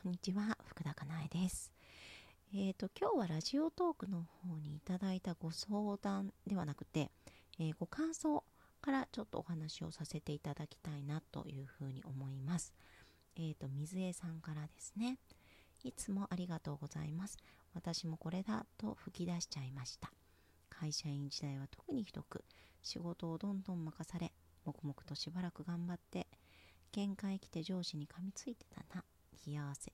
こんにちは、福田かなえです。えっ、と、今日はラジオトークの方にいただいたご相談ではなくて、えーご感想からちょっとお話をさせていただきたいなというふうに思います。えっ、と、水江さんからですね。いつもありがとうございます。私もこれだと吹き出しちゃいました。会社員時代は特にひどく、仕事をどんどん任され、黙々としばらく頑張って、限界来て上司に噛みついてたな。冷や汗。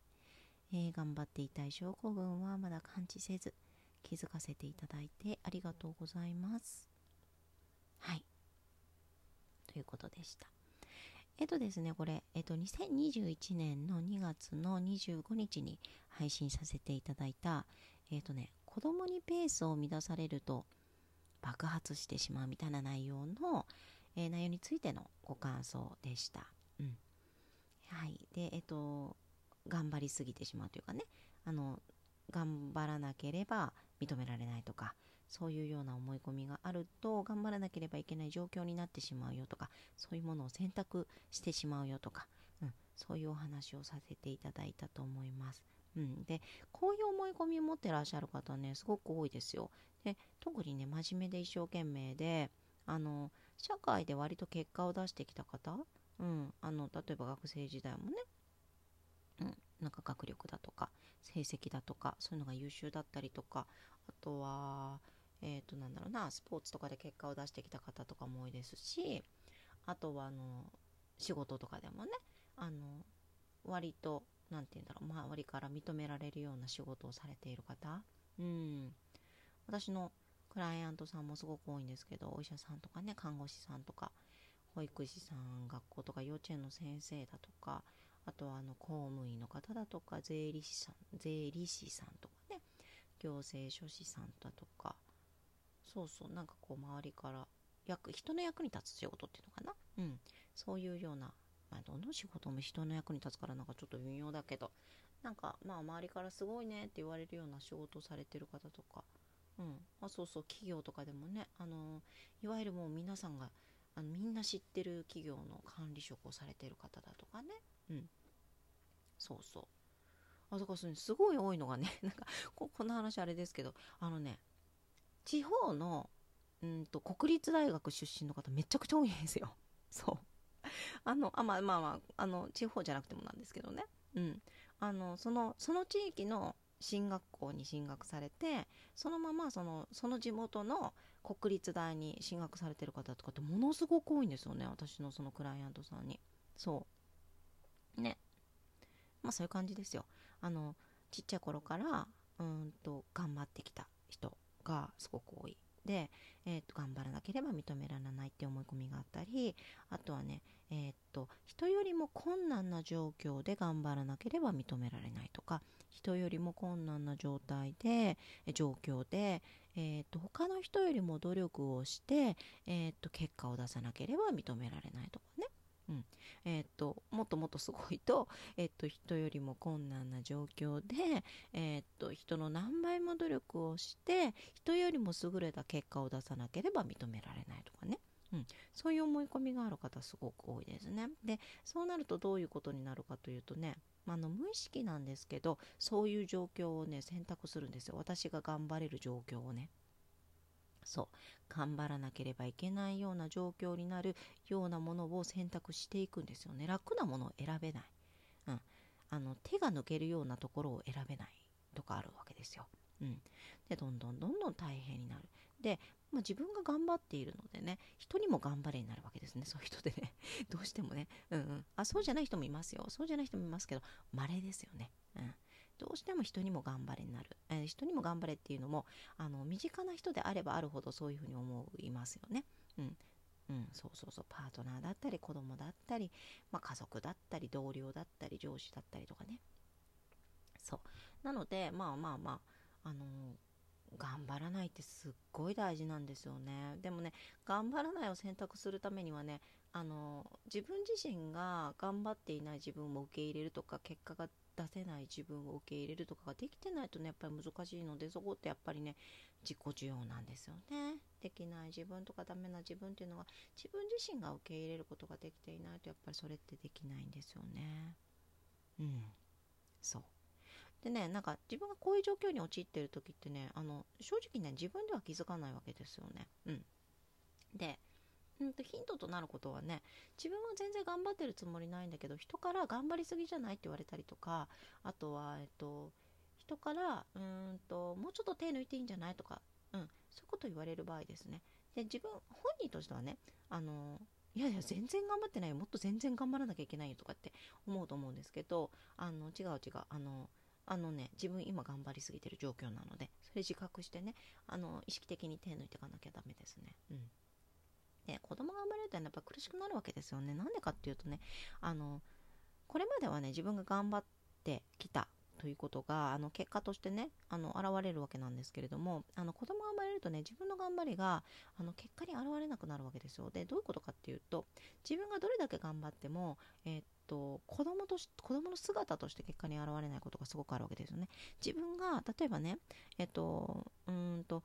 えー頑張っていたい症候群はまだ感知せず、気づかせていただいてありがとうございます。はい。ということでした。えっとですね、これ、えっと、2021年の2月の25日に配信させていただいた、えっとね、子供にペースを乱されると爆発してしまうみたいな内容の、えー内容についてのご感想でした。うん。はい。で、えっと、頑張りすぎてしまうというかね、あの、頑張らなければ認められないとか、そういうような思い込みがあると、頑張らなければいけない状況になってしまうよとか、そういうものを選択してしまうよとか、うん、そういうお話をさせていただいたと思います。うん、で、こういう思い込みを持ってらっしゃる方ね、すごく多いですよ。で、特にね、真面目で一生懸命で、あの、社会で割と結果を出してきた方、うん、あの、例えば学生時代もね、うん、なんか学力だとか成績だとかそういうのが優秀だったりとかあとはえっ、となんだろうなスポーツとかで結果を出してきた方とかも多いですしあとはあの仕事とかでもねあの割となんて言うんだろう周りから認められるような仕事をされている方うん。私のクライアントさんもすごく多いんですけどお医者さんとかね看護師さんとか保育士さん学校とか幼稚園の先生だとかあとはあの公務員の方だとか税理士さん税理士さんとかね行政書士さんだとかそうそうなんかこう周りから役人の役に立つ仕事っていうのかな？うん。そういうようなまあどの仕事も人の役に立つからなんかちょっと微妙だけどなんかまあ周りからすごいねって言われるような仕事をされてる方とかうん。あそうそう企業とかでもねあのいわゆるもう皆さんがあのみんな知ってる企業の管理職をされてる方だとかね。うん。そうそう。あ、だからそすごい多いのがね、なんかこ、この話あれですけど、あのね、地方の、うんと、国立大学出身の方めちゃくちゃ多いんですよ。そう。あの、あ、まあまあまあ、あの、地方じゃなくてもなんですけどね。うん。あの、その、その地域の進学校に進学されて、そのままその、その地元の国立大に進学されてる方とかってものすごく多いんですよね。私のそのクライアントさんに。そう。ね。まあそういう感じですよ。あの、ちっちゃい頃から、うんと、頑張ってきた人がすごく多い。で、えーっと、頑張らなければ認められないって思い込みがあったり、あとはね、えーっと、人よりも困難な状況で頑張らなければ認められないとか、人よりも困難な状態で、状況で、えーっと、他の人よりも努力をして、えっと、結果を出さなければ認められないとかね。うん。えーっと、もっともっとすごいと、えーっと、人よりも困難な状況で、えーっと、人の何倍も努力をして、人よりも優れた結果を出さなければ認められないとかね。うん、そういう思い込みがある方すごく多いですね。で、そうなるとどういうことになるかというとね、あの無意識なんですけど、そういう状況をね、選択するんですよ。私が頑張れる状況をね。そう。頑張らなければいけないような状況になるようなものを選択していくんですよね。楽なものを選べない。うん。あの、手が抜けるようなところを選べないとかあるわけですよ。うん。で、どんどんどんどん大変になる。で、まあ、自分が頑張っているのでね、人にも頑張れになるわけですね。そういう人でね。どうしてもね。うんうん。あ、そうじゃない人もいますよ。そうじゃない人もいますけど、稀ですよね。うん。どうしても人にも頑張れになる。えー人にも頑張れっていうのも、あの、身近な人であればあるほどそういうふうに思いますよね。うん。うん、そうそうそう、パートナーだったり、子供だったり、まあ、家族だったり、同僚だったり、上司だったりとかね。そう。なので、まあまあまあ、あのー頑張らないってすっごい大事なんですよね。でもね、頑張らないを選択するためにはね、あの自分自身が頑張っていない自分を受け入れるとか、結果が出せない自分を受け入れるとかができてないとね、やっぱり難しいので、そこってやっぱりね、自己需要なんですよね。できない自分とかダメな自分っていうのが自分自身が受け入れることができていないとやっぱりそれってできないんですよね。うん。そうでねなんか自分がこういう状況に陥ってる時ってねあの正直ね自分では気づかないわけですよねうんでうんとヒントとなることはね自分は全然頑張ってるつもりないんだけど人から頑張りすぎじゃないって言われたりとかあとはえっと人からうんともうちょっと手抜いていいんじゃないとか、うん、そういうこと言われる場合ですね。で自分本人としてはねあのいやいや全然頑張ってないよもっと全然頑張らなきゃいけないよとかって思うと思うんですけどあの違う違うあのあのね自分今頑張りすぎてる状況なのでそれ自覚してねあの意識的に手抜いていかなきゃダメですね。うん。で子供が生まれるとやっぱ苦しくなるわけですよね。なんでかっていうとねあのこれまではね自分が頑張ってきたということがあの結果としてねあの現れるわけなんですけれどもあの子供が生まれるとね自分の頑張りがあの結果に現れなくなるわけですよ。でどういうことかっていうと自分がどれだけ頑張っても、えー、っと子供とし子供の姿として結果に現れないことがすごくあるわけですよね。自分が例えばねえっとうんと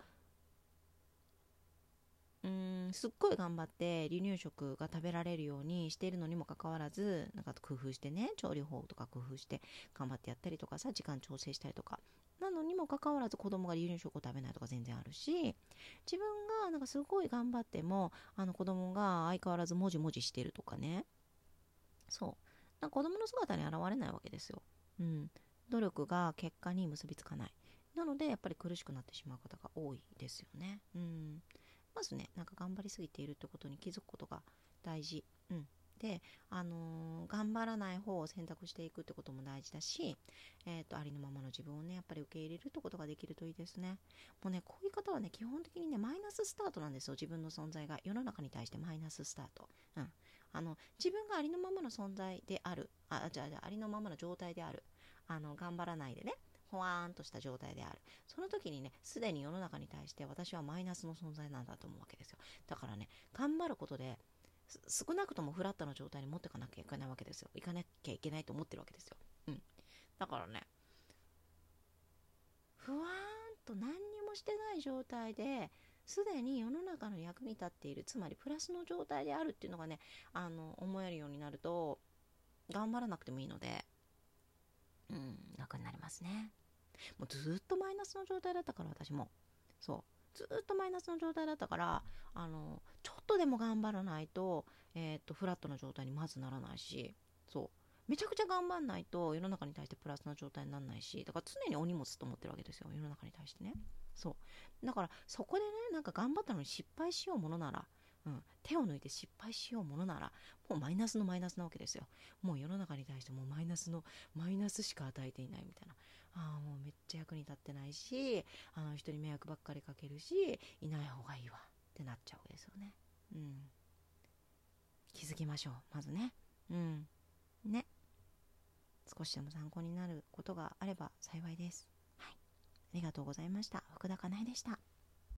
うんすっごい頑張って離乳食が食べられるようにしているのにもかかわらずなんか工夫してね調理法とか工夫して頑張ってやったりとかさ時間調整したりとか。なのにもかかわらず子供が離乳食を食べないとか全然あるし自分がなんかすごい頑張ってもあの子供が相変わらずもじもじしてるとかね。そう。なんか子供の姿に現れないわけですよ、うん、努力が結果に結びつかない。なのでやっぱり苦しくなってしまう方が多いですよね。うん。まずね。なんか頑張りすぎているってことに気づくことが大事、うん、で、あのー、頑張らない方を選択していくってことも大事だし、えーと、ありのままの自分をねやっぱり受け入れるってことができるといいですね。もうねこういう方はね基本的にねマイナススタートなんですよ。自分の存在が。世の中に対してマイナススタート、うん、あの自分がありのままの存在である。あじゃあありのままの状態である。あの頑張らないでね。ほわーんとした状態である。その時にね、すでに世の中に対して私はマイナスの存在なんだと思うわけですよ。だからね、頑張ることで、少なくともフラットな状態に持っていかなきゃいけないわけですよ。いかなきゃいけないと思ってるわけですよ。うん。だからね、ふわーんと何にもしてない状態で、すでに世の中の役に立っている、つまりプラスの状態であるっていうのがね、あの、思えるようになると、頑張らなくてもいいので、うん、楽になりますね。もうずっとマイナスの状態だったから私も。そう。ずっとマイナスの状態だったからあのちょっとでも頑張らないと,、えー、っとフラットな状態にまずならないしそう。めちゃくちゃ頑張んないと世の中に対してプラスな状態にならないしだから常にお荷物と思ってるわけですよ世の中に対してね。そう。だからそこでねなんか頑張ったのに失敗しようものならうん、手を抜いて失敗しようものならもうマイナスのマイナスなわけですよ。もう世の中に対してもうマイナスのマイナスしか与えていないみたいな。ああもうめっちゃ役に立ってないしあの人に迷惑ばっかりかけるしいない方がいいわってなっちゃうわけですよね。うん。気づきましょうまずね。うん。ね。少しでも参考になることがあれば幸いです。はい。ありがとうございました。福田かなえでした。